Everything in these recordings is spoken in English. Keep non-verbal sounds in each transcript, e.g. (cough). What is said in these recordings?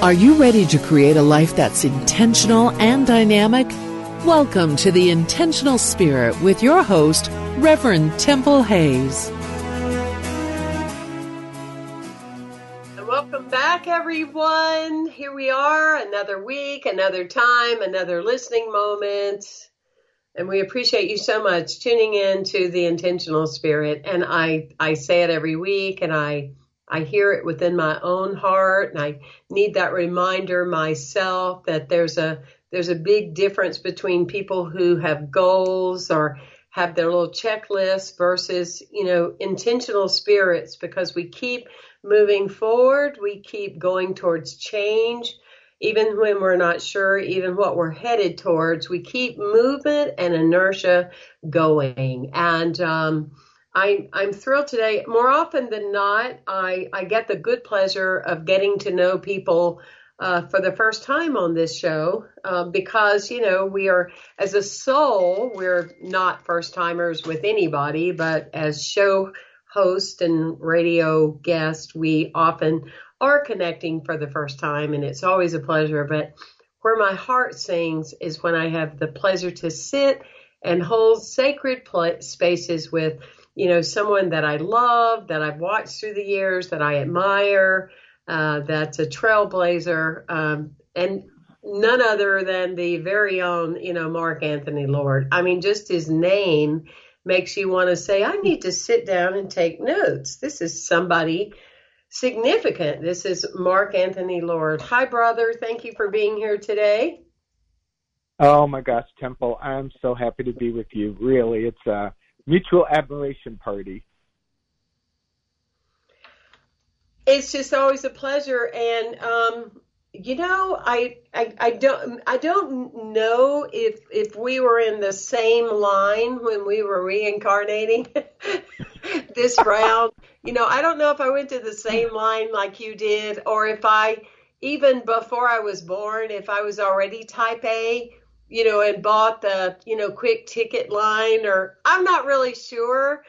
Are you ready to create a life that's intentional and dynamic? Welcome to the Intentional Spirit with your host, Reverend Temple Hayes. And welcome back, everyone. Here we are, another week, another time, another listening moment. And we appreciate you so much tuning in to the intentional spirit. And I, I say it every week and I I hear it within my own heart and I need that reminder myself that there's a there's a big difference between people who have goals or have their little checklist versus, you know, intentional spirits because we keep moving forward, we keep going towards change even when we're not sure even what we're headed towards, we keep movement and inertia going. And um I, I'm thrilled today. More often than not, I, I get the good pleasure of getting to know people uh, for the first time on this show uh, because, you know, we are, as a soul, we're not first timers with anybody, but as show host and radio guest, we often are connecting for the first time, and it's always a pleasure. But where my heart sings is when I have the pleasure to sit and hold sacred pl- spaces with you know, someone that I love, that I've watched through the years, that I admire, uh, that's a trailblazer, um, and none other than the very own, you know, Mark Anthony Lord. I mean, just his name makes you want to say, I need to sit down and take notes. This is somebody significant. This is Mark Anthony Lord. Hi, brother. Thank you for being here today. Oh my gosh, Temple, I'm so happy to be with you. Really, it's uh mutual admiration party. It's just always a pleasure, and um, you know, I, I I don't I don't know if if we were in the same line when we were reincarnating (laughs) this round. You know, I don't know if I went to the same line like you did, or if I even before I was born, if I was already type A you know, and bought the, you know, quick ticket line or I'm not really sure,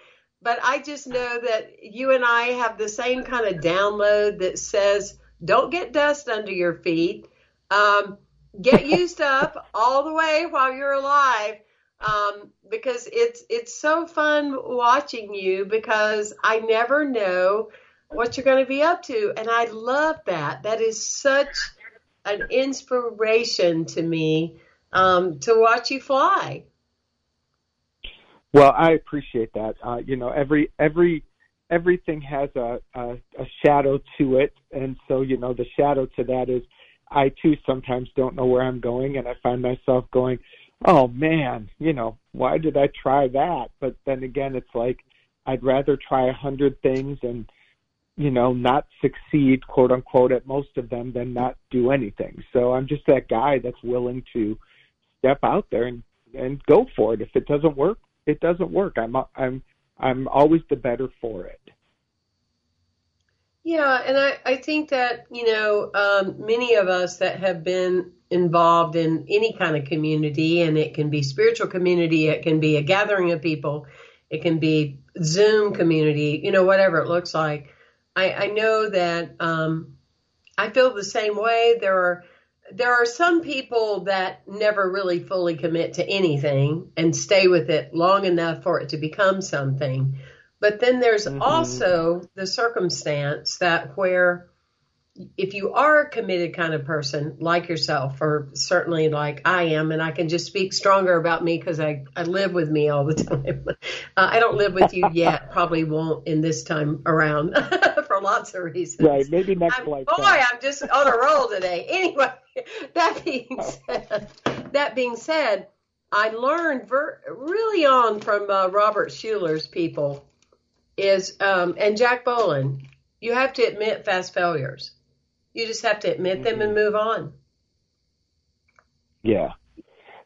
but I just know that you and I have the same kind of download that says don't get dust under your feet. Um, get (laughs) used up all the way while you're alive. Um, because it's it's so fun watching you because I never know what you're going to be up to and I love that. That is such an inspiration to me um, to watch you fly. Well, I appreciate that. Uh, you know, every every everything has a, a a shadow to it, and so you know the shadow to that is I too sometimes don't know where I'm going, and I find myself going, "Oh man, you know, why did I try that?" But then again, it's like I'd rather try a hundred things and you know not succeed, quote unquote, at most of them than not do anything. So I'm just that guy that's willing to step out there and and go for it. If it doesn't work, it doesn't work. I'm I'm I'm always the better for it. Yeah, and I, I think that, you know, um, many of us that have been involved in any kind of community, and it can be spiritual community, it can be a gathering of people, it can be Zoom community, you know, whatever it looks like. I, I know that um, I feel the same way. There are there are some people that never really fully commit to anything and stay with it long enough for it to become something. But then there's mm-hmm. also the circumstance that where if you are a committed kind of person like yourself, or certainly like I am, and I can just speak stronger about me because I, I live with me all the (laughs) time. uh, I don't live with you yet, probably won't in this time around (laughs) for lots of reasons. Right, maybe next life. Boy, I'm just on a roll today. (laughs) Anyway, (laughs) that being oh. said, that being said, I learned ver- really on from uh, Robert Schuller's people is um, and Jack Boland. You have to admit fast failures you just have to admit them and mm-hmm. move on. Yeah,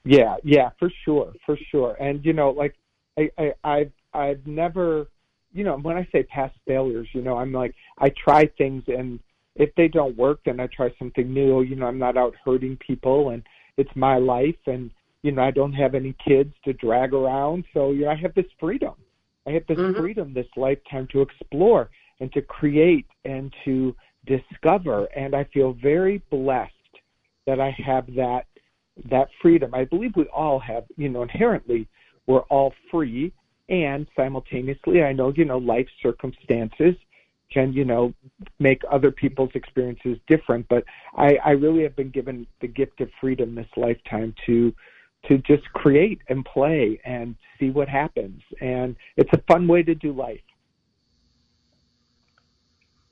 yeah, yeah, for sure, for sure. And you know, like I, I I've I've never, you know, when I say past failures, you know, I'm like I try things and if they don't work, then I try something new. You know, I'm not out hurting people, and it's my life, and you know, I don't have any kids to drag around, so you know, I have this freedom. I have this mm-hmm. freedom, this lifetime to explore and to create and to discover. And I feel very blessed that I have that that freedom. I believe we all have, you know, inherently we're all free and simultaneously I know, you know, life circumstances can, you know, make other people's experiences different. But I, I really have been given the gift of freedom this lifetime to to just create and play and see what happens. And it's a fun way to do life.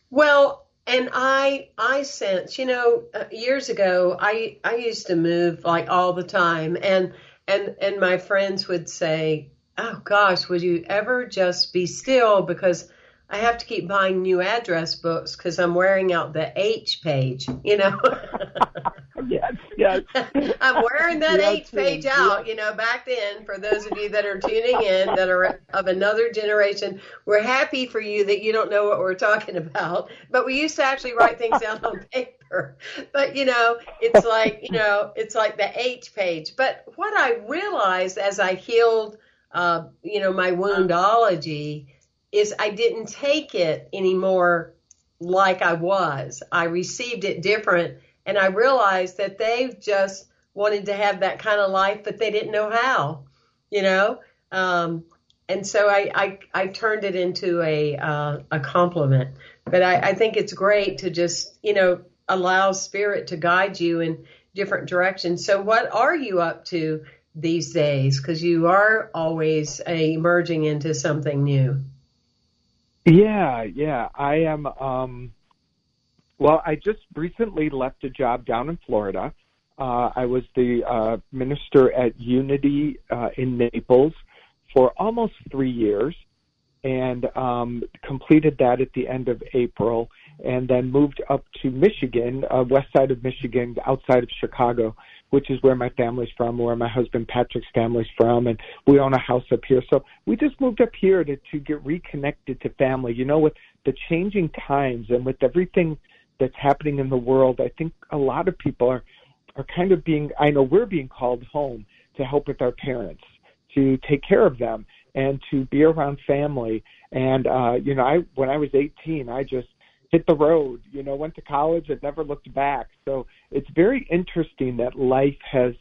Well, and I I sense, you know, uh, years ago I I used to move like all the time and and and my friends would say, "Oh gosh, would you ever just be still because I have to keep buying new address books because I'm wearing out the H page, you know. (laughs) yes, yes. (laughs) I'm wearing that yes, H page yes. out, you know, back then, for those of you that are tuning in that are of another generation, we're happy for you that you don't know what we're talking about. But we used to actually write things down on (laughs) paper. But, you know, it's like, you know, it's like the H page. But what I realized as I healed, uh, you know, my woundology is I didn't take it anymore like I was. I received it different and I realized that they just wanted to have that kind of life, but they didn't know how, you know? Um, and so I, I, I, turned it into a, uh, a compliment, but I, I think it's great to just, you know, allow spirit to guide you in different directions. So what are you up to these days? Cause you are always emerging into something new. Yeah, yeah. I am um well, I just recently left a job down in Florida. Uh I was the uh minister at Unity uh in Naples for almost 3 years and um completed that at the end of April and then moved up to Michigan, uh west side of Michigan outside of Chicago which is where my family's from, where my husband Patrick's family's from, and we own a house up here. So we just moved up here to to get reconnected to family. You know, with the changing times and with everything that's happening in the world, I think a lot of people are are kind of being. I know we're being called home to help with our parents, to take care of them, and to be around family. And uh, you know, I when I was 18, I just hit the road, you know, went to college and never looked back. So it's very interesting that life has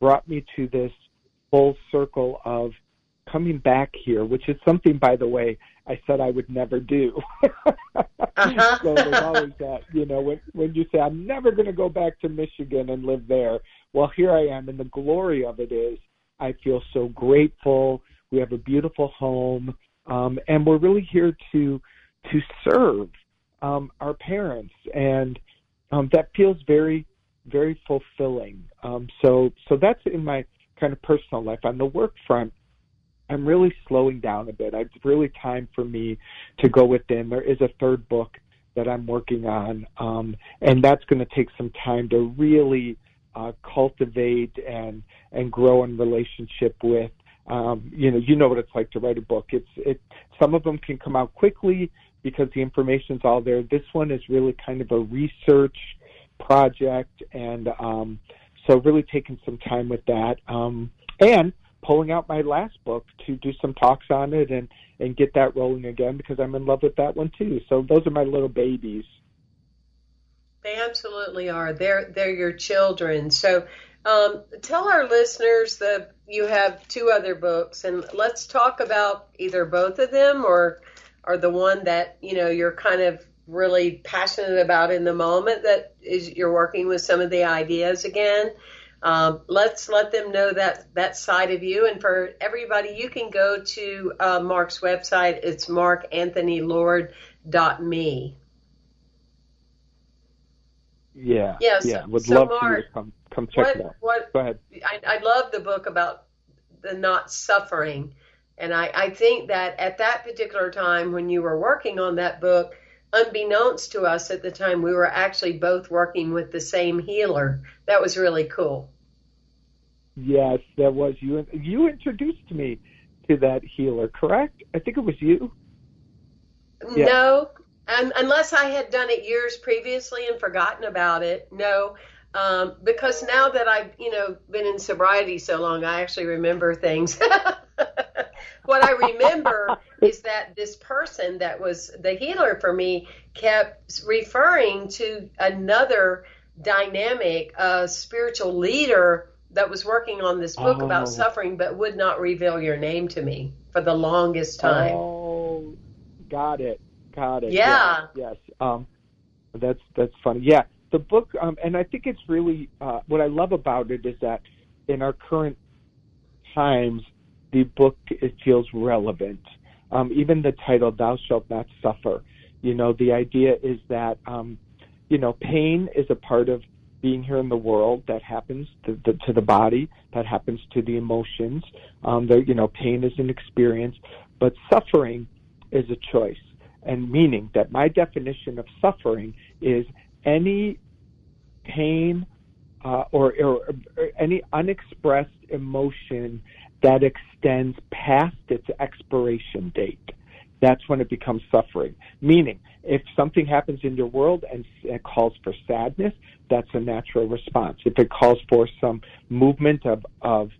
brought me to this full circle of coming back here, which is something, by the way, I said I would never do. (laughs) uh-huh. so there's always that, you know, when when you say I'm never going to go back to Michigan and live there. Well, here I am, and the glory of it is I feel so grateful. We have a beautiful home, um, and we're really here to to serve um, our parents, and um, that feels very, very fulfilling. Um, so, so that's in my kind of personal life. On the work front, I'm really slowing down a bit. It's really time for me to go within. There is a third book that I'm working on, um, and that's going to take some time to really uh, cultivate and and grow in relationship with. Um, you know, you know what it's like to write a book. It's it. Some of them can come out quickly because the information's all there. This one is really kind of a research project, and um, so really taking some time with that, um, and pulling out my last book to do some talks on it and and get that rolling again because I'm in love with that one too. So those are my little babies. They absolutely are. They're they're your children. So Um, tell our listeners that you have two other books, and let's talk about either both of them or or the one that you know you're kind of really passionate about in the moment that is you're working with some of the ideas again. Um, let's let them know that that side of you. And for everybody, you can go to uh, Mark's website. It's markanthonylord.me. Yeah. Yes. Yeah. Would so love Mark, for you to come come check what, it out. What, Go ahead. I, I love the book about the not suffering. And I, I think that at that particular time when you were working on that book, unbeknownst to us at the time, we were actually both working with the same healer. That was really cool. Yes, that was you. You introduced me to that healer, correct? I think it was you. Yeah. No, um, unless I had done it years previously and forgotten about it. No, um, because now that I've you know been in sobriety so long, I actually remember things. (laughs) what I (laughs) remember is that this person that was the healer for me kept referring to another dynamic, uh, spiritual leader that was working on this book Oh. about suffering, but would not reveal your name to me for the longest time. Oh, got it, got it. Yeah. Yes. yes. Um, that's that's funny. Yeah, the book, um, and I think it's really uh, what I love about it is that in our current times, the book it feels relevant. Um, even the title, "Thou Shalt Not Suffer." You know, the idea is that um, you know pain is a part of being here in the world that happens to the, to the body, that happens to the emotions. Um, the, you know, pain is an experience, but suffering is a choice. And meaning that my definition of suffering is any pain uh, or, or, or any unexpressed emotion that extends past its expiration date. That's when it becomes suffering. Meaning, if something happens in your world and it calls for sadness, that's a natural response. If it calls for some movement of, of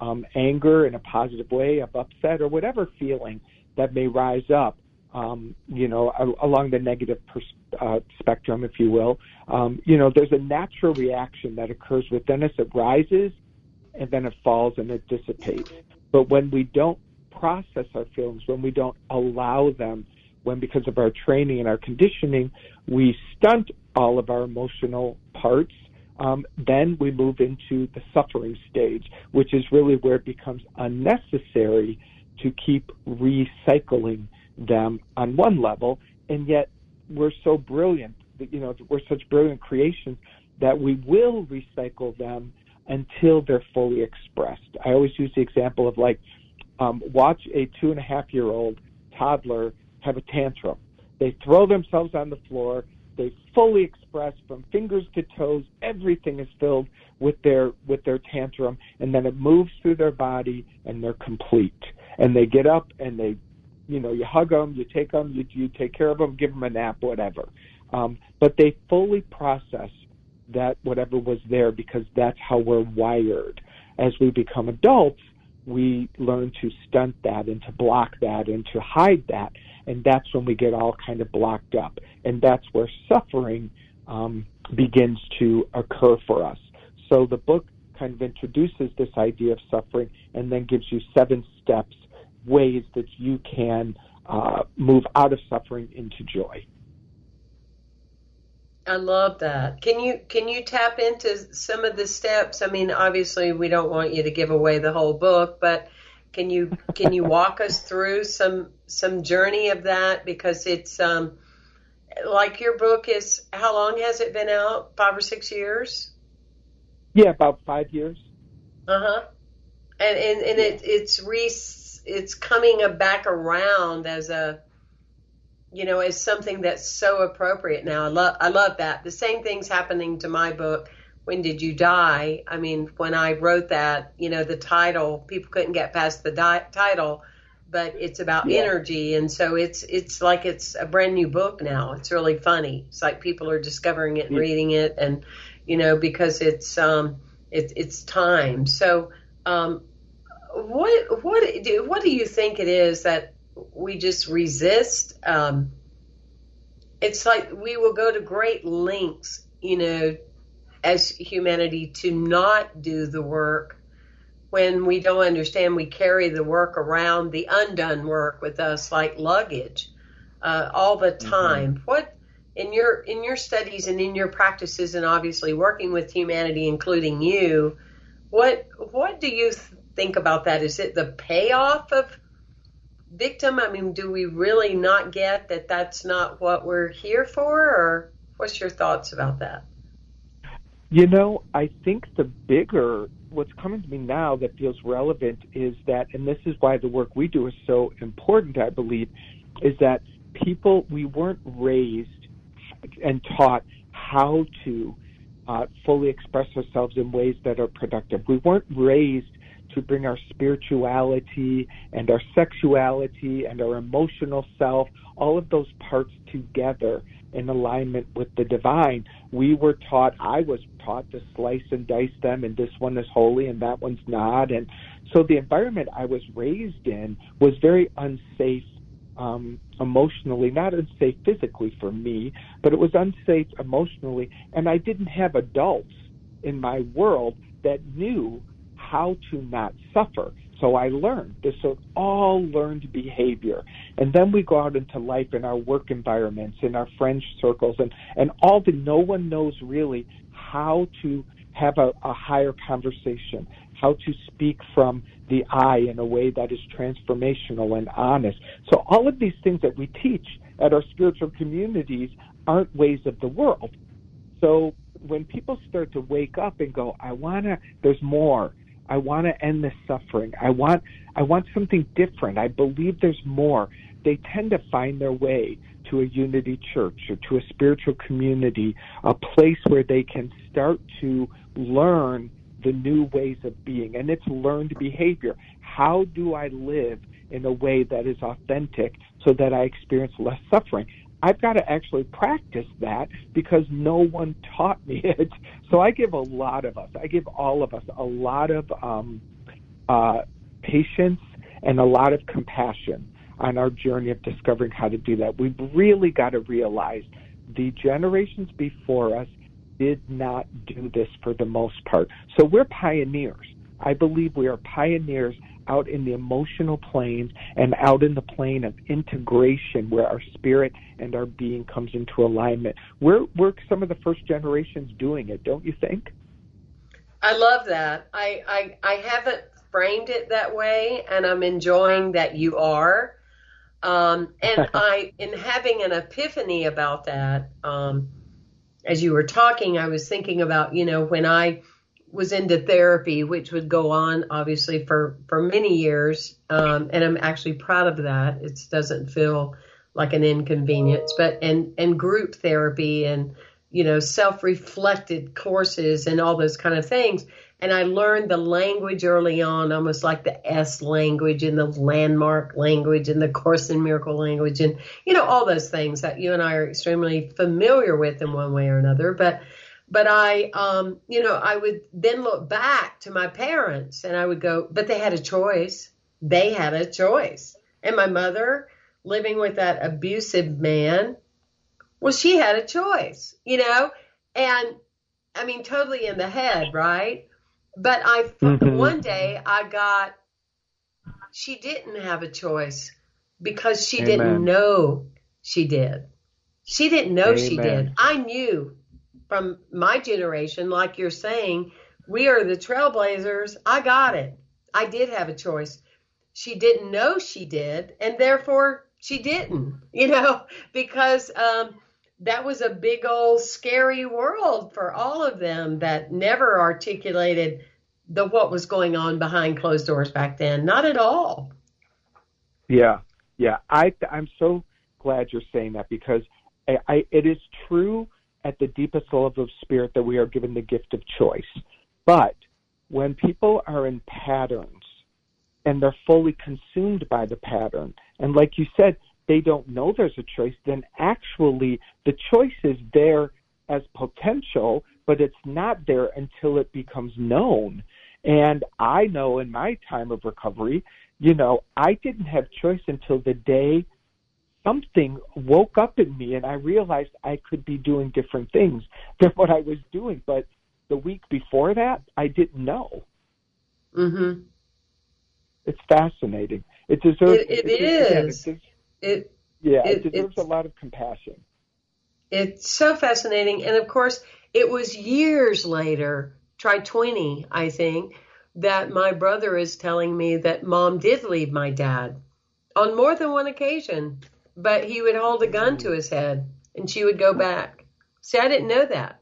um, anger in a positive way, of upset, or whatever feeling that may rise up, um, you know, along the negative pers- uh, spectrum, if you will, um, you know, there's a natural reaction that occurs within us. It rises and then it falls and it dissipates. But when we don't process our feelings, when we don't allow them, when because of our training and our conditioning, we stunt all of our emotional parts, um, then we move into the suffering stage, which is really where it becomes unnecessary to keep recycling them on one level. And yet we're so brilliant, you know, we're such brilliant creations that we will recycle them until they're fully expressed. I always use the example of like, um, watch a two and a half year old toddler have a tantrum. They throw themselves on the floor. They fully express from fingers to toes. Everything is filled with their with their tantrum, and then it moves through their body, and they're complete. And they get up and they, you know, you hug them, you take them, you you take care of them, give them a nap, whatever. Um, but they fully process that whatever was there because that's how we're wired. As we become adults, we learn to stunt that and to block that and to hide that. And that's when we get all kind of blocked up. And that's where suffering um, begins to occur for us. So the book kind of introduces this idea of suffering and then gives you seven steps, ways that you can uh, move out of suffering into joy. I love that. Can you can you tap into some of the steps? I mean, obviously we don't want you to give away the whole book, but can you can you walk us through some some journey of that because it's um like your book is how long has it been out? 5 or 6 years? Yeah, about five years. Uh-huh. And and and it it's re it's coming back around as a you know, as something that's so appropriate now. I love I love that. The same thing's happening to my book. When did you die? I mean, when I wrote that, you know, the title, people couldn't get past the di- title, but it's about Yeah. energy, and so it's it's like it's a brand new book now. It's really funny. It's like people are discovering it and Yeah. reading it, and you know, because it's um it's it's time. So, um, what what do what do you think it is that we just resist? Um, it's like we will go to great lengths, you know, as humanity to not do the work when we don't understand we carry the work around the undone work with us like luggage uh, all the mm-hmm. time. Mm-hmm. What in your in your studies and in your practices and obviously working with humanity, including you, what what do you think about that? Is it the payoff of victim? I mean, do we really not get that that's not what we're here for, or what's your thoughts about that? You know, I think the bigger what's coming to me now that feels relevant is that, and this is why the work we do is so important, I believe, is that people, we weren't raised and taught how to uh, fully express ourselves in ways that are productive. We weren't raised to bring our spirituality and our sexuality and our emotional self, all of those parts together in alignment with the divine. We were taught, I was taught to slice and dice them, and this one is holy and that one's not. And so the environment I was raised in was very unsafe um, emotionally, not unsafe physically for me, but it was unsafe emotionally. And I didn't have adults in my world that knew how to not suffer. So I learned. This is all learned behavior. And then we go out into life in our work environments, in our friend circles, and, and all the no one knows really how to have a, a higher conversation, how to speak from the I in a way that is transformational and honest. So all of these things that we teach at our spiritual communities aren't ways of the world. So when people start to wake up and go, I want to, there's more. I want to end this suffering. I want, I want something different. I believe there's more. They tend to find their way to a unity church or to a spiritual community, a place where they can start to learn the new ways of being. And it's learned behavior. How do I live in a way that is authentic so that I experience less suffering? I've got to actually practice that because no one taught me (laughs) it. So I give a lot of us, I give all of us a lot of um, uh, patience and a lot of compassion on our journey of discovering how to do that. We've really got to realize the generations before us did not do this for the most part. So we're pioneers. I believe we are pioneers out in the emotional planes and out in the plane of integration where our spirit and our being comes into alignment. We're we're some of the first generations doing it, don't you think? I love that. I I, I haven't framed it that way and I'm enjoying that you are. Um, and (laughs) I in having an epiphany about that, um, as you were talking, I was thinking about, you know, when I was into therapy, which would go on obviously for, for many years. Um, and I'm actually proud of that. It doesn't feel like an inconvenience, but, and, and group therapy and, you know, self reflected courses and all those kind of things and I learned the language early on, almost like the est language and the landmark language and the Course in Miracle language and, you know, all those things that you and I are extremely familiar with in one way or another. But, but I, um, you know, I would then look back to my parents and I would go, but they had a choice. They had a choice. And my mother living with that abusive man, well, she had a choice, you know, and I mean, totally in the head, right? But I mm-hmm. one day I got she didn't have a choice because she Amen. didn't know she did. She didn't know Amen. she did. I knew from my generation, like you're saying, we are the trailblazers. I got it. I did have a choice. She didn't know she did, and therefore she didn't, (laughs) you know, because um, that was a big old scary world for all of them that never articulated the what was going on behind closed doors back then. Not at all. Yeah, yeah. I I'm so glad you're saying that because I, I, it is true at the deepest level of spirit that we are given the gift of choice. But when people are in patterns and they're fully consumed by the pattern, and like you said, they don't know there's a choice, then actually the choice is there as potential, but it's not there until it becomes known. And I know in my time of recovery, you know, I didn't have choice until the day something woke up in me and I realized I could be doing different things than what I was doing. But the week before that, I didn't know. Mm-hmm. It's fascinating. It deserves. It, it, it is. It, it yeah, it, it deserves a lot of compassion. It's so fascinating, and of course, it was years later, try twenty, I think, that my brother is telling me that mom did leave my dad on more than one occasion, but he would hold a gun to his head and she would go back. See, I didn't know that.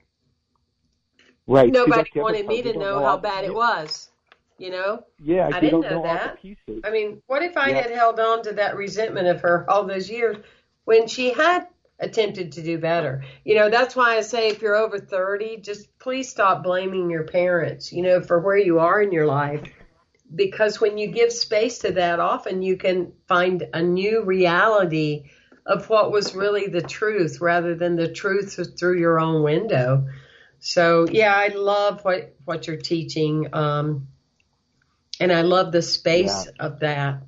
Right. Nobody wanted me to know how bad it was. You know? Yeah, I didn't know, know that. I mean, what if I Yeah. had held on to that resentment of her all those years when she had attempted to do better? You know, that's why I say if you're over 30, just please stop blaming your parents, you know, for where you are in your life. Because when you give space to that, often you can find a new reality of what was really the truth rather than the truth through your own window. So yeah, I love what what you're teaching, um, and I love the space of that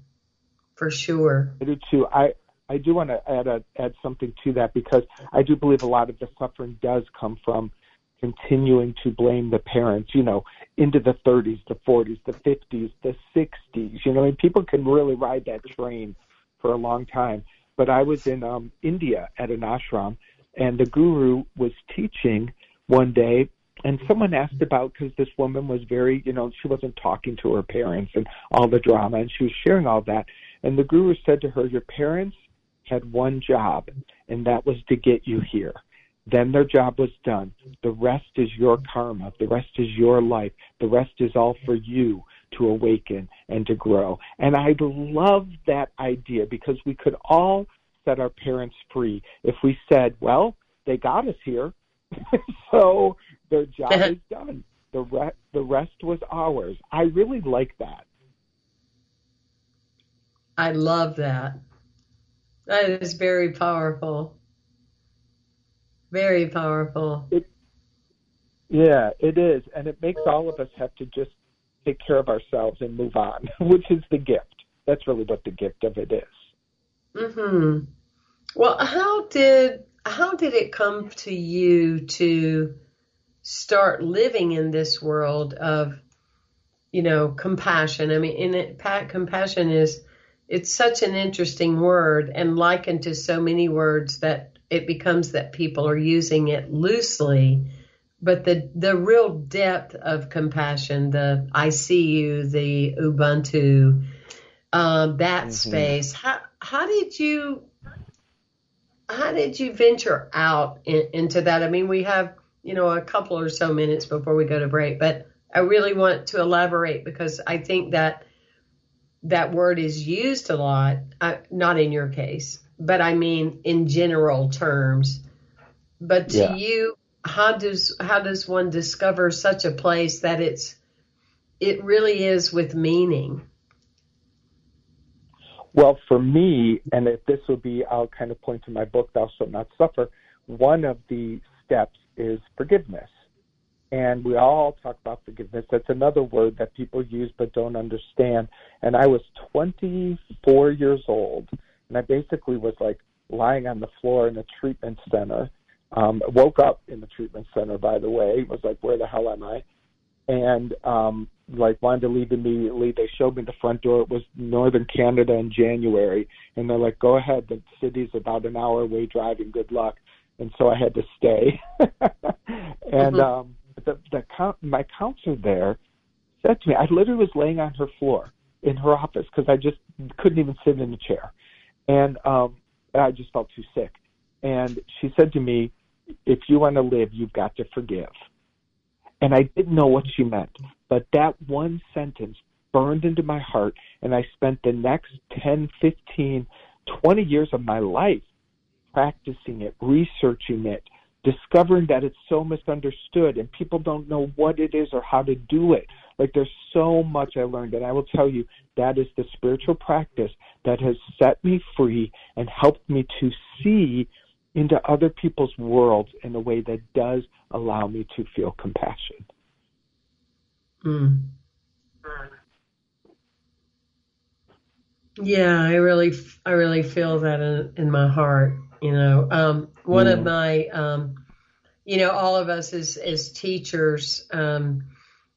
for sure. I do too. I I do want to add a, add something to that because I do believe a lot of the suffering does come from continuing to blame the parents. You know, into the 30s, the 40s, the 50s, the 60s. You know, and people can really ride that train for a long time. But I was in um, India at an ashram, and the guru was teaching one day and someone asked about because this woman was very you know she wasn't talking to her parents and all the drama and she was sharing all that and the guru said to her your parents had one job and that was to get you here then their job was done the rest is your karma the rest is your life the rest is all for you to awaken and to grow and i love that idea because we could all set our parents free if we said well they got us here (laughs) so their job is (laughs) done. The re- the rest was ours. I really like that. I love that. That is very powerful. Very powerful. Yeah, it is, and it makes all of us have to just take care of ourselves and move on, (laughs) which is the gift. That's really what the gift of it is. Mhm. Well, how did how did it come to you to start living in this world of you know compassion? I mean, in it, pa- compassion is it's such an interesting word and likened to so many words that it becomes that people are using it loosely. But the the real depth of compassion, the I see you, the Ubuntu, uh, that space. How how did you how did you venture out in, into that? I mean, we have you know a couple or so minutes before we go to break, but I really want to elaborate because I think that that word is used a lot, uh, not in your case, but I mean in general terms. But to Yeah. you, how does how does one discover such a place that it's it really is with meaning? Well, for me, and if this would be, I'll kind of point to my book, Thou Shalt Not Suffer. One of the steps is forgiveness. And we all talk about forgiveness. That's another word that people use but don't understand. And I was 24 years old, and I basically was like lying on the floor in a treatment center. Um, woke up in the treatment center, by the way. Was like, where the hell am I? and um like wanted to leave immediately. They showed me the front door. It was northern Canada in January and they're like, Go ahead, the city's about an hour away driving, good luck and so I had to stay. (laughs) and Mhm. um the the coun my counselor there said to me, I literally was laying on her floor in her office because I just couldn't even sit in a chair. And um I just felt too sick. And she said to me, If you want to live, you've got to forgive. And I didn't know what she meant, but that one sentence burned into my heart, and I spent the next 10, 15, 20 years of my life practicing it, researching it, discovering that it's so misunderstood and people don't know what it is or how to do it. Like there's so much I learned, and I will tell you that is the spiritual practice that has set me free and helped me to see into other people's worlds in a way that does allow me to feel compassion. Mm. Yeah, I really, I really feel that in, in my heart. You know, um, one of Mm. my um, you know, all of us as as teachers um,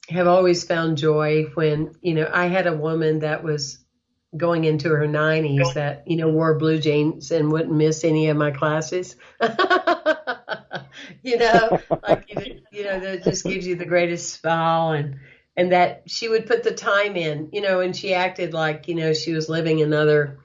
have always found joy when you know I had a woman that was going into her 90s that you know wore blue jeans and wouldn't miss any of my classes. (laughs) You know like you know that just gives you the greatest smile and and that she would put the time in you know and she acted like you know she was living another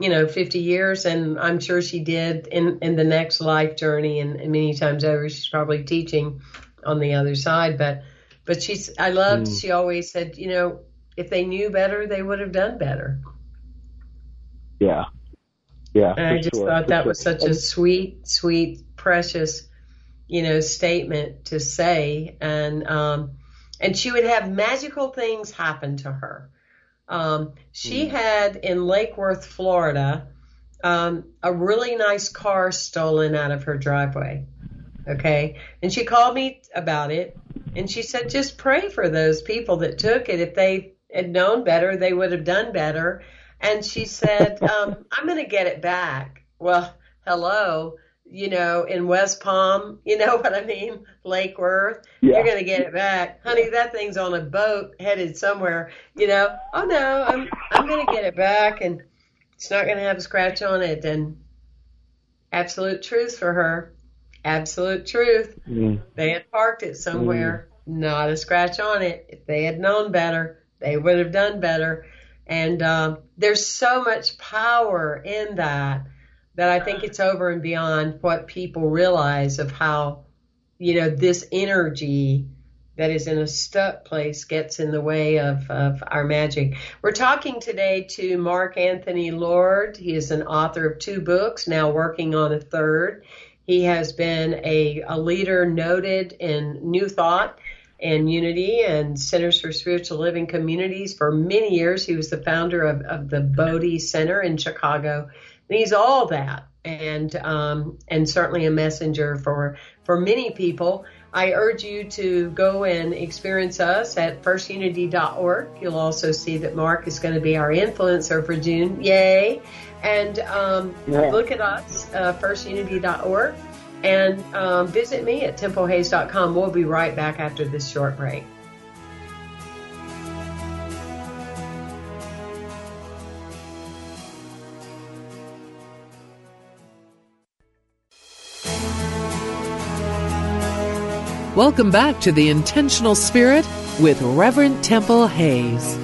you know 50 years and i'm sure she did in in the next life journey and, and many times over. She's probably teaching on the other side but but she's i loved mm. she always said you know if they knew better, they would have done better. Yeah. Yeah. And I just sure, thought that sure. was such a sweet, sweet, precious, you know, statement to say. And, um, and she would have magical things happen to her. Um, she mm. had in Lake Worth, Florida, um, a really nice car stolen out of her driveway. Okay. And she called me about it and she said, just pray for those people that took it. If they had known better, they would have done better. And she said, (laughs) um, I'm going to get it back. Well, hello, you know, in West Palm, you know (laughs) what I mean? Lake Worth, yeah. you're going to get it back. Honey, that thing's on a boat headed somewhere, you know. Oh no, I'm, I'm going to get it back and it's not going to have a scratch on it. And absolute truth for her. Absolute truth. Mm. They had parked it somewhere, mm. not a scratch on it. If they had known better, they would have done better. And uh, there's so much power in that that I think it's over and beyond what people realize of how, you know, this energy that is in a stuck place gets in the way of, of our magic. We're talking today to Mark Anthony Lord. He is an author of two books, now working on a third. He has been a, a leader noted in New Thought and Unity and Centers for Spiritual Living Communities for many years. He was the founder of, of the Bodhi Center in Chicago. And he's all that and um, and certainly a messenger for for many people. I urge you to go and experience us at firstunity.org. You'll also see that Mark is going to be our influencer for June. Yay! And um, yeah. look at us, uh, firstunity.org and um, visit me at templehayes.com. We'll be right back after this short break. Welcome back to the Intentional Spirit with Reverend Temple Hayes.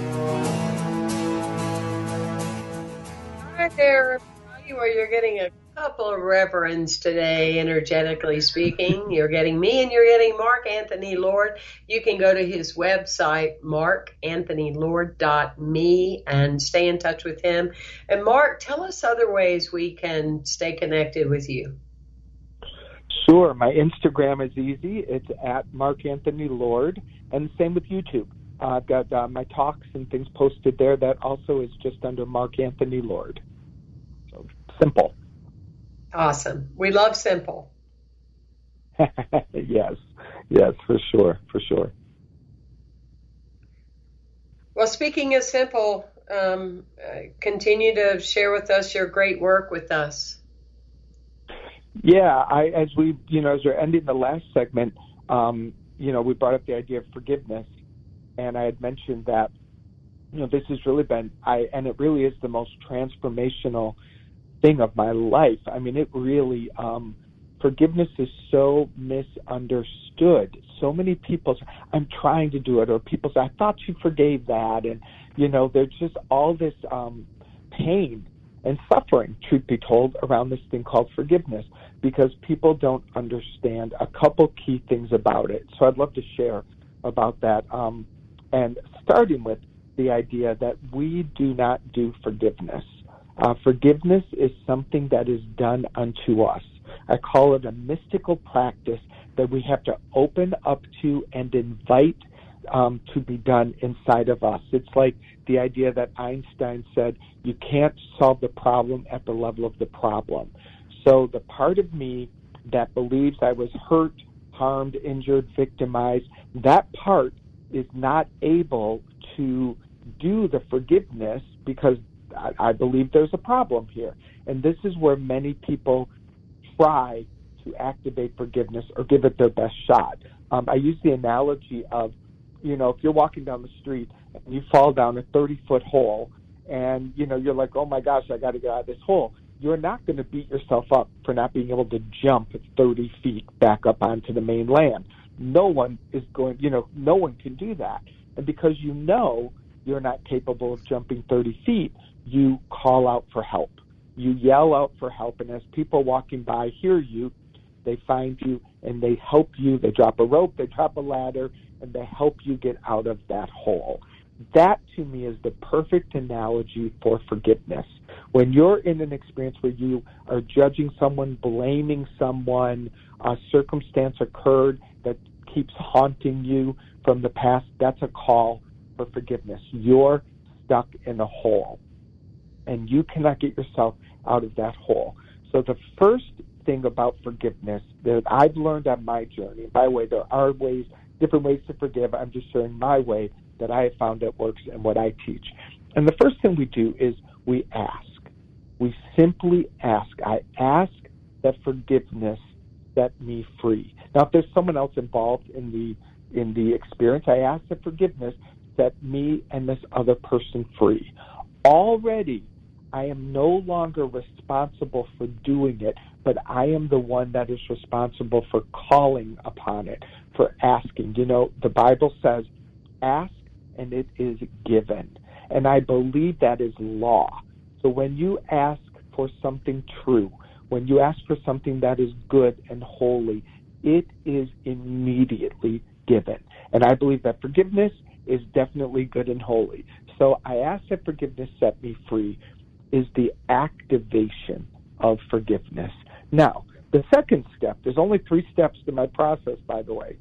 Hi there, everybody, where you're getting a couple of reverends today, energetically speaking. (laughs) You're getting me and you're getting Mark Anthony Lord. You can go to his website, markanthonylord.me, and stay in touch with him. And Mark, tell us other ways we can stay connected with you. Sure. My Instagram is easy. It's at Mark Anthony Lord, and same with YouTube. Uh, I've got uh, my talks and things posted there. That also is just under Mark Anthony Lord. Simple. Awesome. We love simple. (laughs) yes, yes, for sure, for sure. Well, speaking of simple, um, continue to share with us your great work with us. Yeah, I, as we, you know, as we're ending the last segment, um, you know, we brought up the idea of forgiveness, and I had mentioned that, you know, this has really been, I, and it really is the most transformational thing of my life. I mean, it really, um, forgiveness is so misunderstood. So many people I'm trying to do it, or people say, I thought you forgave that. And, you know, there's just all this um, pain and suffering, truth be told, around this thing called forgiveness because people don't understand a couple key things about it. So I'd love to share about that. Um, and starting with the idea that we do not do forgiveness. Uh, forgiveness is something that is done unto us. I call it a mystical practice that we have to open up to and invite um, to be done inside of us. It's like the idea that Einstein said you can't solve the problem at the level of the problem. So the part of me that believes I was hurt, harmed, injured, victimized, that part is not able to do the forgiveness because I, I believe there's a problem here. And this is where many people try to activate forgiveness or give it their best shot. Um, I use the analogy of, you know, if you're walking down the street and you fall down a 30 foot hole and, you know, you're like, oh my gosh, I got to get out of this hole. You're not going to beat yourself up for not being able to jump 30 feet back up onto the main land. No one is going, you know, no one can do that. And because you know you're not capable of jumping 30 feet, you call out for help. You yell out for help, and as people walking by hear you, they find you and they help you. They drop a rope, they drop a ladder, and they help you get out of that hole. That to me is the perfect analogy for forgiveness. When you're in an experience where you are judging someone, blaming someone, a circumstance occurred that keeps haunting you from the past, that's a call for forgiveness. You're stuck in a hole and you cannot get yourself out of that hole. So the first thing about forgiveness that I've learned on my journey, by the way, there are ways, different ways to forgive. I'm just sharing my way that I have found that works and what I teach. And the first thing we do is we ask. We simply ask. I ask that forgiveness set me free. Now, if there's someone else involved in the in the experience, I ask that forgiveness set me and this other person free. Already, I am no longer responsible for doing it, but I am the one that is responsible for calling upon it, for asking. You know, the Bible says, ask and it is given. And I believe that is law. So when you ask for something true, when you ask for something that is good and holy, it is immediately given. And I believe that forgiveness is definitely good and holy. So I ask that forgiveness set me free is the activation of forgiveness. Now, the second step, there's only three steps to my process, by the way.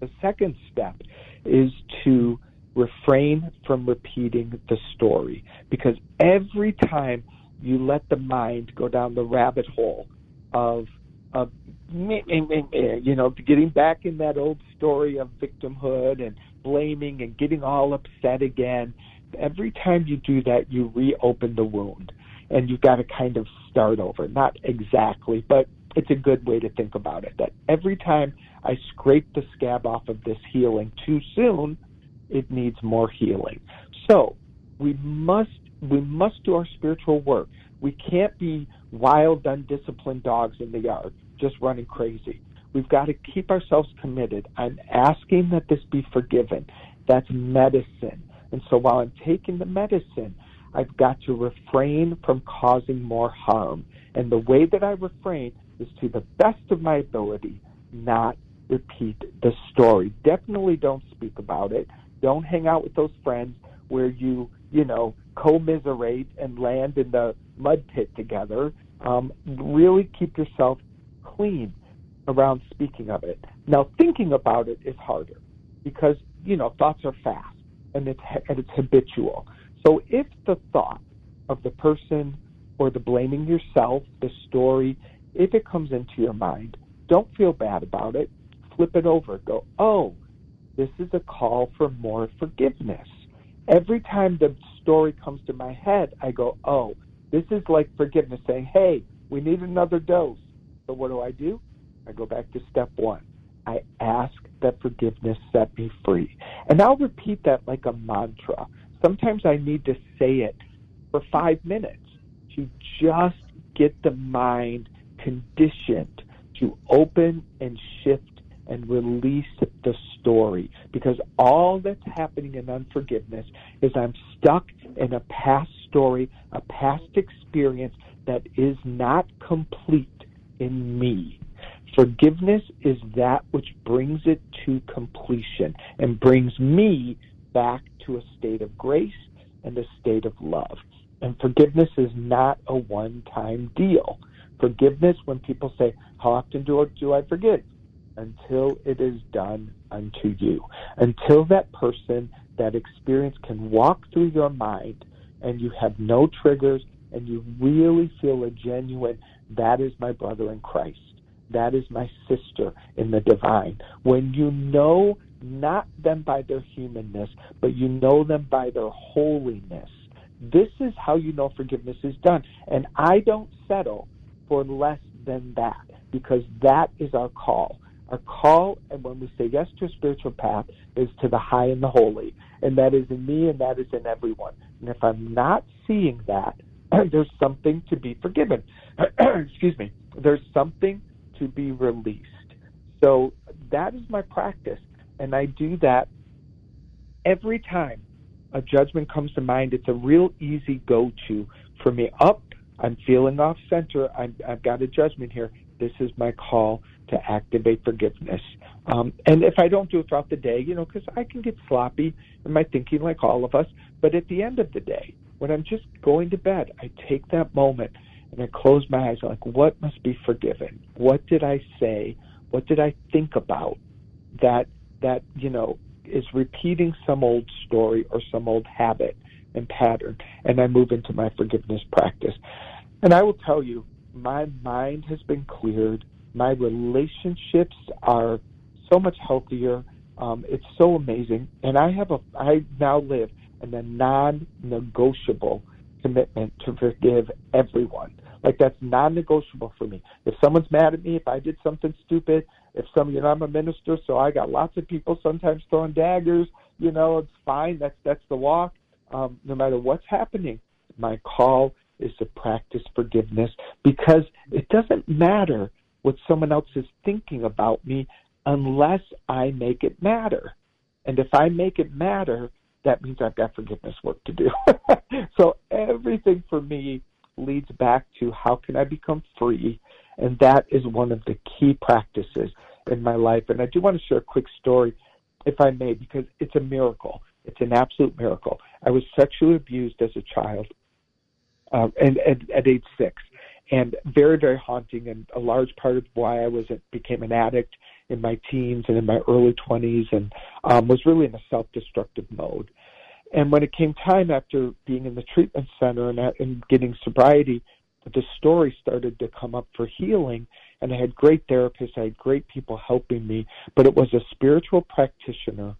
The second step is to refrain from repeating the story because every time you let the mind go down the rabbit hole of of you know getting back in that old story of victimhood and blaming and getting all upset again every time you do that, you reopen the wound and you've got to kind of start over. Not exactly, but it's a good way to think about it. That every time I scrape the scab off of this healing too soon, it needs more healing. So we must we must do our spiritual work. We can't be wild, undisciplined dogs in the yard just running crazy. We've got to keep ourselves committed. I'm asking that this be forgiven. That's medicine. And so while I'm taking the medicine, I've got to refrain from causing more harm. And the way that I refrain is to the best of my ability not repeat the story. Definitely don't speak about it. Don't hang out with those friends where you, you know, commiserate and land in the mud pit together. Um, really keep yourself clean around speaking of it. Now, thinking about it is harder because, you know, thoughts are fast and it's, and it's habitual. So if the thought of the person or the blaming yourself, the story, if it comes into your mind, don't feel bad about it. Flip it over. Go, oh, this is a call for more forgiveness. Every time the story comes to my head, I go, oh, this is like forgiveness saying, hey, we need another dose. So what do I do? I go back to step one. I ask that forgiveness set me free. And I'll repeat that like a mantra. Sometimes I need to say it for five minutes to just get the mind conditioned to open and shift and release the story. Because all that's happening in unforgiveness is I'm stuck in a past story, a past experience that is not complete in me. Forgiveness is that which brings it to completion and brings me back to a state of grace and a state of love. And forgiveness is not a one time deal. Forgiveness, when people say, How often do I, do I forgive? Until it is done unto you. Until that person, that experience can walk through your mind and you have no triggers and you really feel a genuine, that is my brother in Christ that is my sister in the divine. When you know not them by their humanness, but you know them by their holiness, this is how you know forgiveness is done. And I don't settle for less than that. because that is our call. Our call, and when we say yes to a spiritual path, is to the high and the holy, and that is in me and that is in everyone. And if I'm not seeing that, (clears throat) there's something to be forgiven. (clears throat) Excuse me. There's something to be released. So that is my practice, and I do that every time a judgment comes to mind. It's a real easy go-to for me. Up, I'm feeling off center. i have got a judgment here. This is my call to activate forgiveness. Um, and if I don't do it throughout the day, you know, because I can get sloppy in my thinking like all of us, but at the end of the day, when I'm just going to bed, I take that moment and I close my eyes. Like, what must be forgiven? What did I say? What did I think about that that you know is repeating some old story or some old habit and pattern? And I move into my forgiveness practice. And I will tell you, my mind has been cleared. My relationships are so much healthier. Um, it's so amazing. And I have a, I now live in a non negotiable commitment to forgive everyone. Like that's non-negotiable for me. If someone's mad at me, if I did something stupid, if some, you know, I'm a minister, so I got lots of people sometimes throwing daggers. You know, it's fine. That's that's the walk. Um, no matter what's happening, my call is to practice forgiveness because it doesn't matter what someone else is thinking about me unless I make it matter. And if I make it matter, that means I've got forgiveness work to do. (laughs) so everything for me leads back to how can I become free? And that is one of the key practices in my life. And I do want to share a quick story, if I may, because it's a miracle. It's an absolute miracle. I was sexually abused as a child, uh, and at, at age six, and very, very haunting. And a large part of why I was became an addict in my teens and in my early twenties, and um, was really in a self-destructive mode. And when it came time after being in the treatment center and, and getting sobriety, the story started to come up for healing. And I had great therapists, I had great people helping me, but it was a spiritual practitioner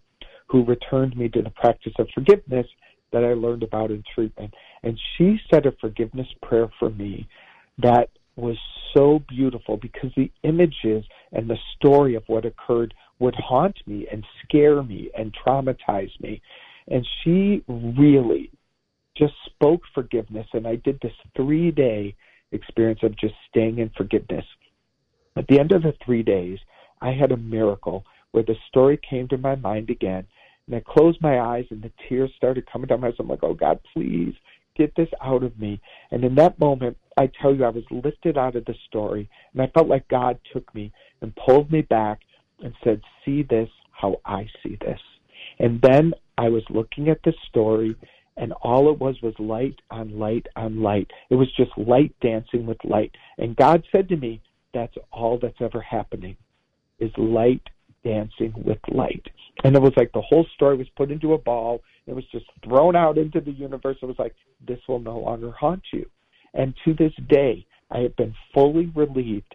who returned me to the practice of forgiveness that I learned about in treatment. And she said a forgiveness prayer for me that was so beautiful because the images and the story of what occurred would haunt me and scare me and traumatize me. And she really just spoke forgiveness. And I did this three day experience of just staying in forgiveness. At the end of the three days, I had a miracle where the story came to my mind again. And I closed my eyes and the tears started coming down my eyes. I'm like, oh God, please get this out of me. And in that moment, I tell you, I was lifted out of the story. And I felt like God took me and pulled me back and said, see this how I see this. And then I was looking at the story, and all it was was light on light on light. It was just light dancing with light. And God said to me, That's all that's ever happening is light dancing with light. And it was like the whole story was put into a ball. It was just thrown out into the universe. It was like, This will no longer haunt you. And to this day, I have been fully relieved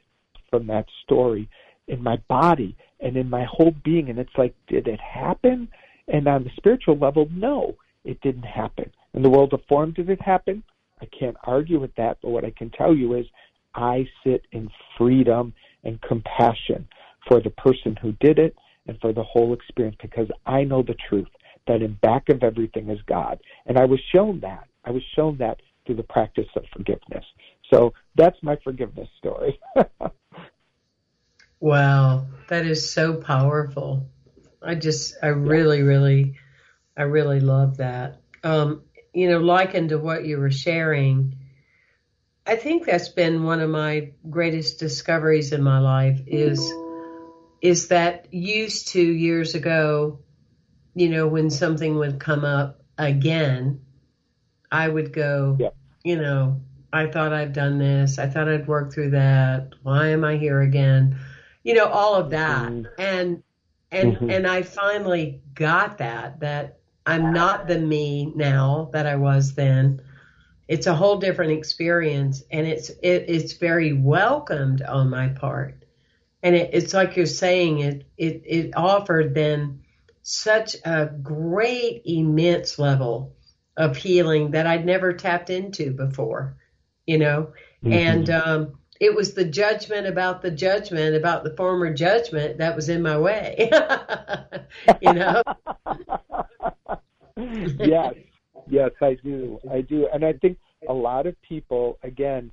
from that story in my body and in my whole being. And it's like, did it happen? And on the spiritual level, no, it didn't happen. In the world of form, did it happen? I can't argue with that, but what I can tell you is I sit in freedom and compassion for the person who did it and for the whole experience because I know the truth that in back of everything is God. And I was shown that. I was shown that through the practice of forgiveness. So that's my forgiveness story. (laughs) wow, that is so powerful. I just, I really, really, I really love that. Um, you know, likened to what you were sharing, I think that's been one of my greatest discoveries in my life is is that used to years ago, you know, when something would come up again, I would go, yep. you know, I thought I'd done this. I thought I'd worked through that. Why am I here again? You know, all of that. Mm. And and mm-hmm. and I finally got that that I'm not the me now that I was then. It's a whole different experience, and it's it, it's very welcomed on my part, and it, it's like you're saying it it it offered then such a great immense level of healing that I'd never tapped into before, you know, mm-hmm. and um, it was the judgment about the judgment about the former judgment that was in my way. (laughs) you know? (laughs) yes, yes, I do. I do. And I think a lot of people, again,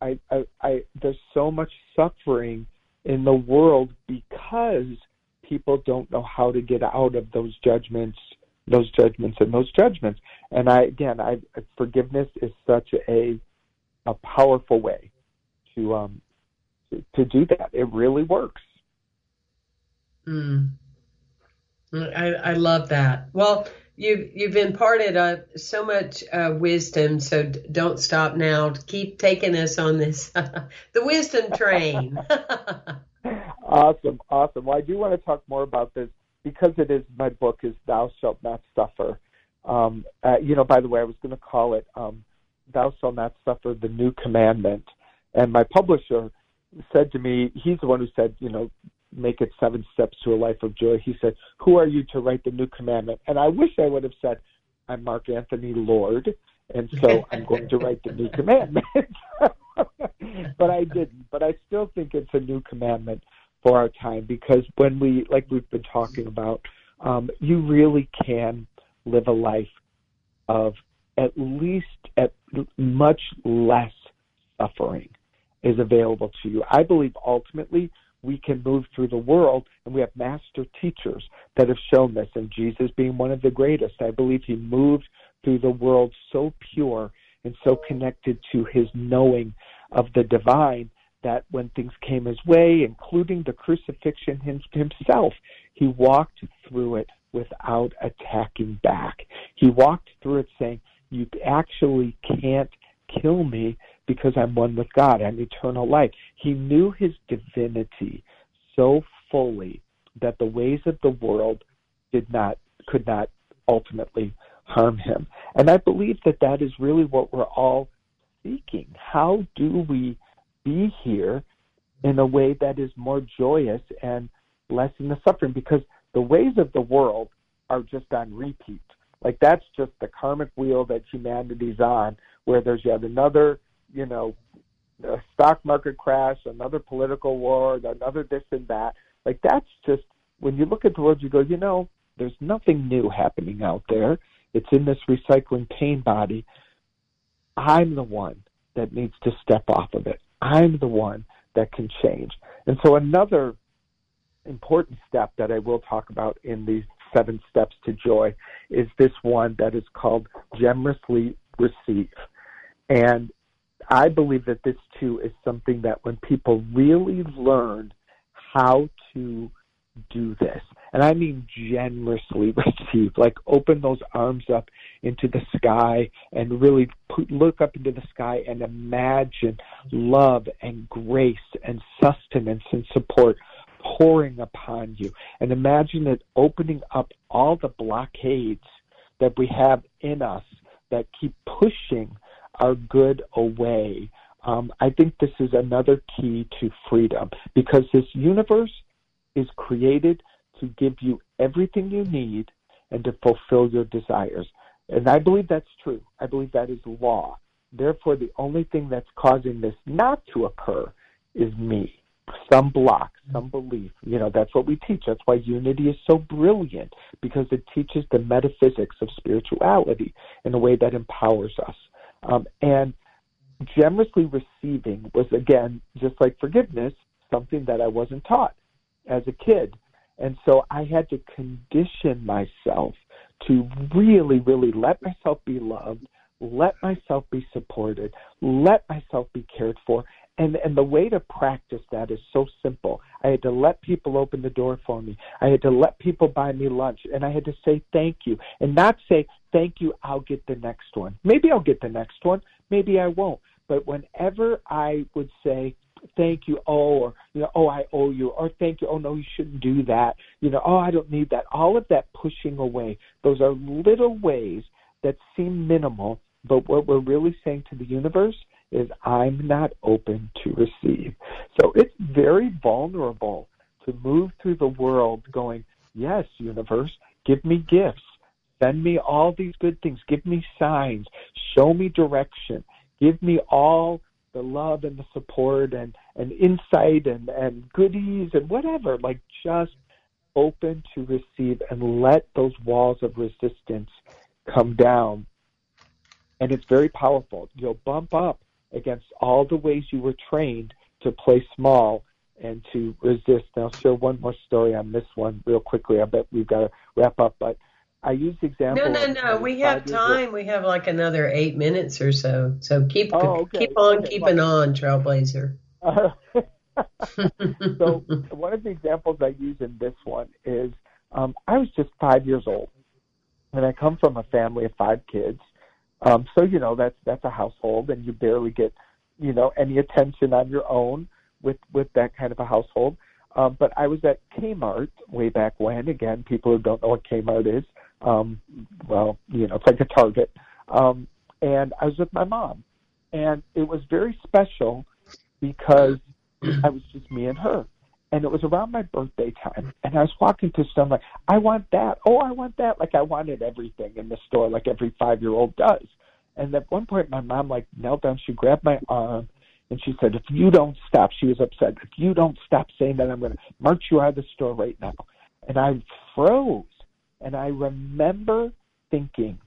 I, I, I there's so much suffering in the world because people don't know how to get out of those judgments, those judgments, and those judgments. And I, again, I forgiveness is such a a powerful way to um to, do that. It really works. Mm. I, I love that. Well, you've you've imparted uh, so much uh, wisdom. So d- don't stop now. Keep taking us on this (laughs) the wisdom train. (laughs) awesome, awesome. Well, I do want to talk more about this because it is my book is Thou Shalt Not Suffer. Um, uh, you know, by the way, I was going to call it um, Thou Shalt Not Suffer: The New Commandment, and my publisher said to me, he's the one who said, you know, make it seven steps to a life of joy. He said, Who are you to write the new commandment? And I wish I would have said, I'm Mark Anthony Lord, and so (laughs) I'm going to write the new commandment. (laughs) but I didn't. But I still think it's a new commandment for our time because when we, like we've been talking about, um, you really can live a life of at least at much less suffering is available to you. I believe ultimately we can move through the world, and we have master teachers that have shown this, and Jesus being one of the greatest. I believe he moved through the world so pure and so connected to his knowing of the divine that when things came his way, including the crucifixion himself, he walked through it without attacking back. He walked through it saying, You actually can't kill me because I'm one with God. I'm eternal life. He knew his divinity so fully that the ways of the world did not could not ultimately harm him. And I believe that that is really what we're all seeking. How do we be here in a way that is more joyous and less in the suffering? Because the ways of the world are just on repeat. Like that's just the karmic wheel that humanity's on, where there's yet another you know, stock market crash, another political war, another this and that. Like that's just when you look at the world, you go, you know, there's nothing new happening out there. It's in this recycling pain body. I'm the one that needs to step off of it. I'm the one that can change. And so another important step that I will talk about in these seven steps to joy is this one that is called generously receive. And I believe that this too is something that when people really learn how to do this, and I mean generously (laughs) receive, like open those arms up into the sky and really put, look up into the sky and imagine love and grace and sustenance and support pouring upon you. And imagine it opening up all the blockades that we have in us that keep pushing our good away. Um, I think this is another key to freedom because this universe is created to give you everything you need and to fulfill your desires. And I believe that's true. I believe that is law. Therefore, the only thing that's causing this not to occur is me. Some block, some belief. You know, that's what we teach. That's why unity is so brilliant because it teaches the metaphysics of spirituality in a way that empowers us. Um, and generously receiving was, again, just like forgiveness, something that I wasn't taught as a kid. And so I had to condition myself to really, really let myself be loved, let myself be supported, let myself be cared for. And, and the way to practice that is so simple. I had to let people open the door for me. I had to let people buy me lunch. And I had to say thank you and not say, thank you, I'll get the next one. Maybe I'll get the next one. Maybe I won't. But whenever I would say, thank you, oh, or, you know, oh, I owe you, or thank you, oh, no, you shouldn't do that, you know, oh, I don't need that, all of that pushing away, those are little ways that seem minimal, but what we're really saying to the universe is, I'm not open to receive. So it's very vulnerable to move through the world going, yes, universe, give me gifts Send me all these good things. Give me signs. Show me direction. Give me all the love and the support and and insight and and goodies and whatever like just open to receive and let those walls of resistance come down and it's very powerful you'll bump up against all the ways you were trained to play small and to resist. And I'll share one more story on this one real quickly. I bet we've got to wrap up, but I use the example. No, no, no. We have time. We have like another eight minutes or so. So keep oh, okay. keep on okay. keeping well, on, Trailblazer. Uh, (laughs) (laughs) so one of the examples I use in this one is um, I was just five years old, and I come from a family of five kids. Um, so you know that's that's a household, and you barely get you know any attention on your own with with that kind of a household. Um, but I was at Kmart way back when. Again, people who don't know what Kmart is, um, well, you know, it's like a Target. Um, and I was with my mom, and it was very special because I was just me and her. And it was around my birthday time, and I was walking to some like, I want that. Oh, I want that. Like I wanted everything in the store, like every five year old does. And at one point, my mom like knelt down. She grabbed my arm, and she said, "If you don't stop," she was upset. If you don't stop saying that, I'm going to march you out of the store right now. And I froze, and I remember thinking,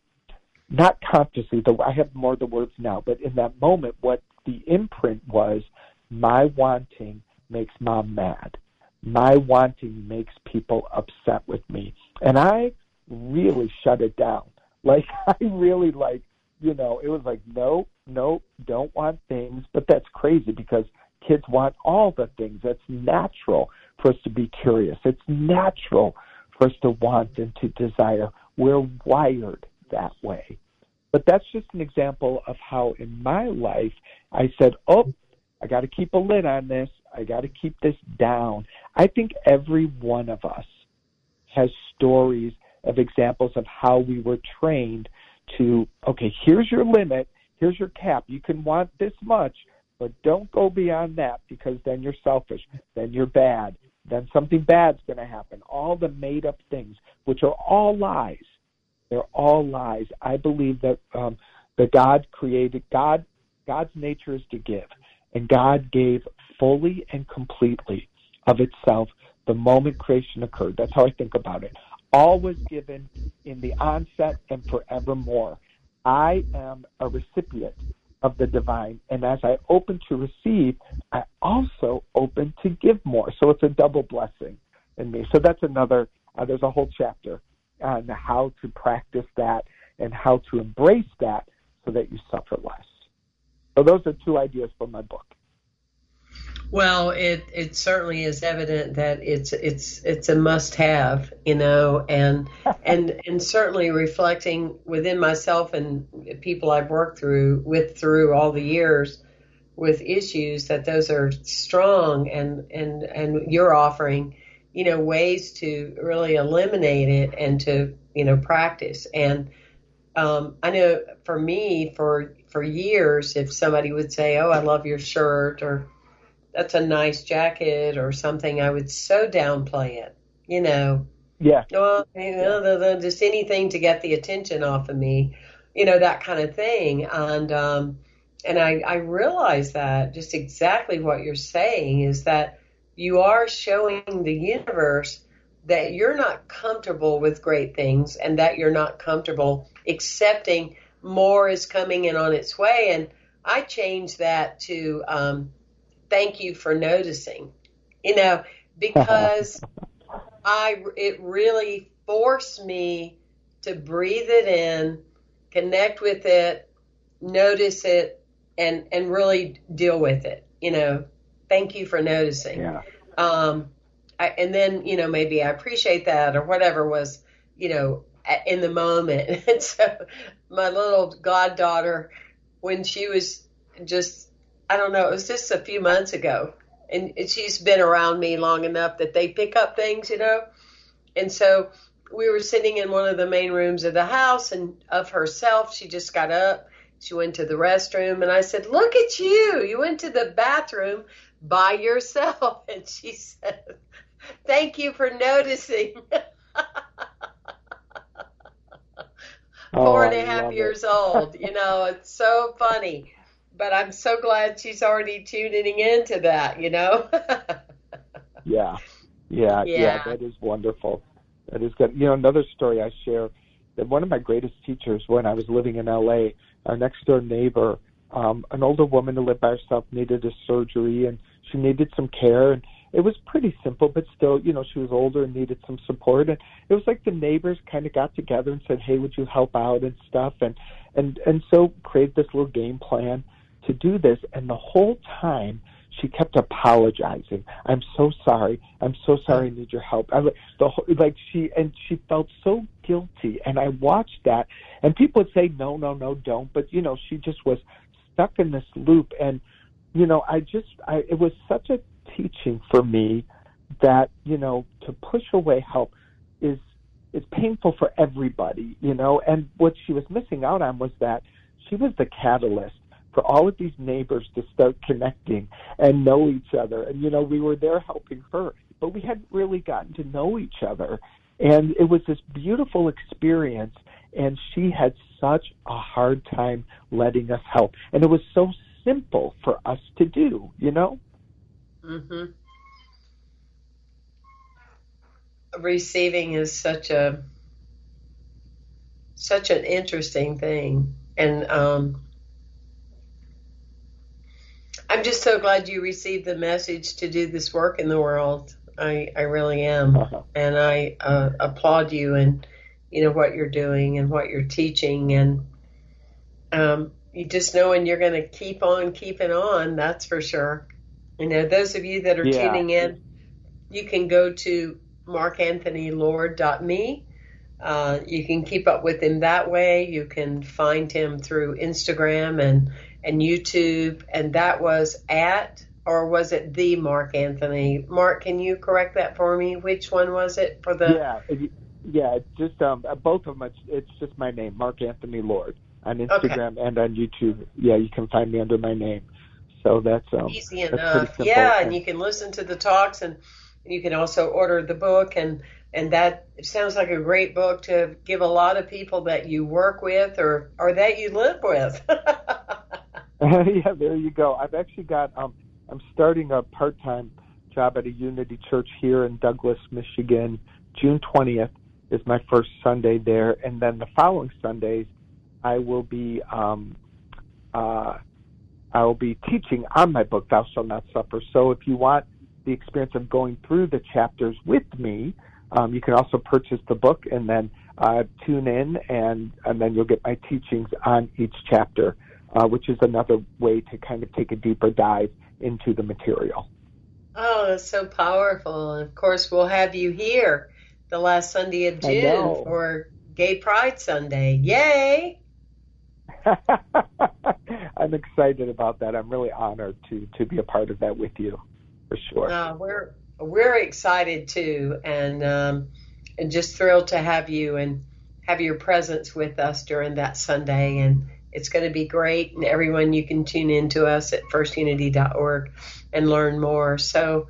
not consciously, though I have more of the words now, but in that moment, what the imprint was my wanting makes mom mad. My wanting makes people upset with me. And I really shut it down. (laughs) Like, I really, like, you know, it was like, no, no, don't want things. But that's crazy because kids want all the things. That's natural for us to be curious. It's natural us to want and to desire. We're wired that way. But that's just an example of how in my life I said, oh, I got to keep a lid on this. I got to keep this down. I think every one of us has stories of examples of how we were trained to, okay, here's your limit, here's your cap. You can want this much, but don't go beyond that because then you're selfish, then you're bad, then something bad's going to happen. All the made up things, which are all lies. They're all lies. I believe that um, that God created God. God's nature is to give, and God gave fully and completely of itself the moment creation occurred. That's how I think about it all was given in the onset and forevermore. I am a recipient of the divine, and as I open to receive, I also open to give more. So it's a double blessing in me. So that's another. Uh, there's a whole chapter on how to practice that and how to embrace that so that you suffer less. So those are two ideas from my book. Well, it it certainly is evident that it's it's it's a must have, you know, and and and certainly reflecting within myself and people I've worked through with through all the years with issues that those are strong and and and you're offering, you know, ways to really eliminate it and to, you know, practice. And um, I know for me for for years if somebody would say, "Oh, I love your shirt," or that's a nice jacket or something, I would so downplay it, you know. Yeah. Well, you know, just anything to get the attention off of me, you know, that kind of thing. And, um, and I, I realize that just exactly what you're saying is that you are showing the universe that you're not comfortable with great things and that you're not comfortable accepting more is coming in on its way. And I changed that to, um, thank you for noticing. You know, because (laughs) I it really forced me to breathe it in, connect with it, notice it, and and really deal with it. You know, thank you for noticing. Yeah. Um, I, and then you know maybe I appreciate that or whatever was you know in the moment. (laughs) And so my little goddaughter, when she was just I don't know, it was just a few months ago. And she's been around me long enough that they pick up things, you know. And so we were sitting in one of the main rooms of the house, and of herself, she just got up. She went to the restroom, and I said, Look at you. You went to the bathroom by yourself. (laughs) And she said, Thank you for noticing. (laughs) oh, Four and a half years it. old. You know, it's so funny but I'm so glad she's already tuning into that. You know. (laughs) yeah. yeah, yeah, yeah. That is wonderful. That is good. You know, another story I share that one of my greatest teachers when I was living in LA, our next door neighbor, um, an older woman who lived by herself needed a surgery and she needed some care and it was pretty simple, but still, you know, she was older and needed some support. And it was like the neighbors kind of got together and said, "Hey, would you help out and stuff?" And and and so created this little game plan to do this. And the whole time, she kept apologizing. I'm so sorry. I'm so sorry. I need your help. I, the whole, like she and she felt so guilty. And I watched that, and people would say, "No, no, no, don't." But you know, she just was stuck in this loop. And you know, I just, I it was such a teaching for me that you know to push away help is is painful for everybody. You know, and what she was missing out on was that she was the catalyst for all of these neighbors to start connecting and know each other. And, you know, we were there helping her, but we hadn't really gotten to know each other. And it was this beautiful experience. And she had such a hard time letting us help. And it was so simple for us to do, you know? Mm-hmm. Receiving is such a such an interesting thing, and um, I'm just so glad you received the message to do this work in the world. I, I really am. Uh-huh. And I uh, applaud you and, you know, what you're doing and what you're teaching. And um, you just knowing you're going to keep on keeping on, that's for sure. You know, those of you that are yeah. tuning in, you can go to markanthonylord.me. Uh, you can keep up with him that way. You can find him through Instagram and and YouTube, and that was at or was it the Mark Anthony? Mark, can you correct that for me? Which one was it for the? Yeah, yeah, just um, both of them. It's, it's just my name, Mark Anthony Lord, on Instagram okay. and on YouTube. Yeah, you can find me under my name. So that's um, easy enough. Yeah, and you can listen to the talks, and you can also order the book, and and that sounds like a great book to give a lot of people that you work with or or that you live with. (laughs) (laughs) yeah, there you go. I've actually got um I'm starting a part-time job at a Unity Church here in Douglas, Michigan. June 20th is my first Sunday there, and then the following Sundays I will be um uh I will be teaching on my book Thou Shalt Not Suffer. So if you want the experience of going through the chapters with me, um, you can also purchase the book and then uh, tune in, and and then you'll get my teachings on each chapter uh, which is another way to kind of take a deeper dive into the material. Oh, that's so powerful. And of course, we'll have you here the last Sunday of June for Gay Pride Sunday. Yay! (laughs) I'm excited about that. I'm really honored to to be a part of that with you, for sure. Uh, we're we're excited too, and um, and just thrilled to have you and have your presence with us during that Sunday and it's going to be great, and everyone you can tune in to us at firstunity.org and learn more. So,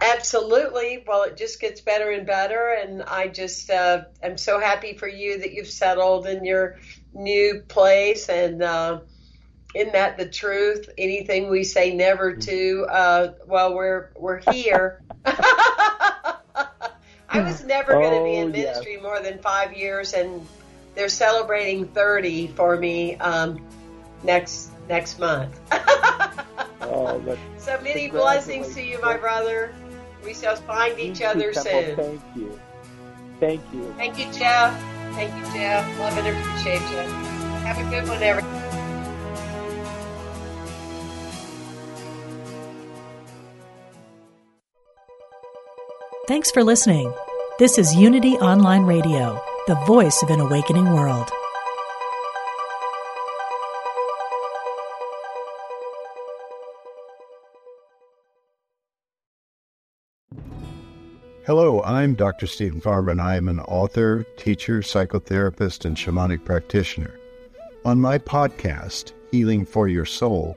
absolutely. Well, it just gets better and better, and I just uh, am so happy for you that you've settled in your new place and. Uh, isn't that the truth? Anything we say never to, uh, well, we're we're here. (laughs) I was never going to be in oh, ministry yes. more than five years, and they're celebrating 30 for me um, next next month. (laughs) oh, so many blessings to you, my brother. We shall find each other soon. Thank you. Thank you. Thank you, Jeff. Thank you, Jeff. Love and appreciate you. Have a good one, everyone. Thanks for listening. This is Unity Online Radio the voice of an awakening world. Hello, I'm Dr. Steven Farmer, and I am an author, teacher, psychotherapist, and shamanic practitioner. On my podcast, Healing for Your Soul,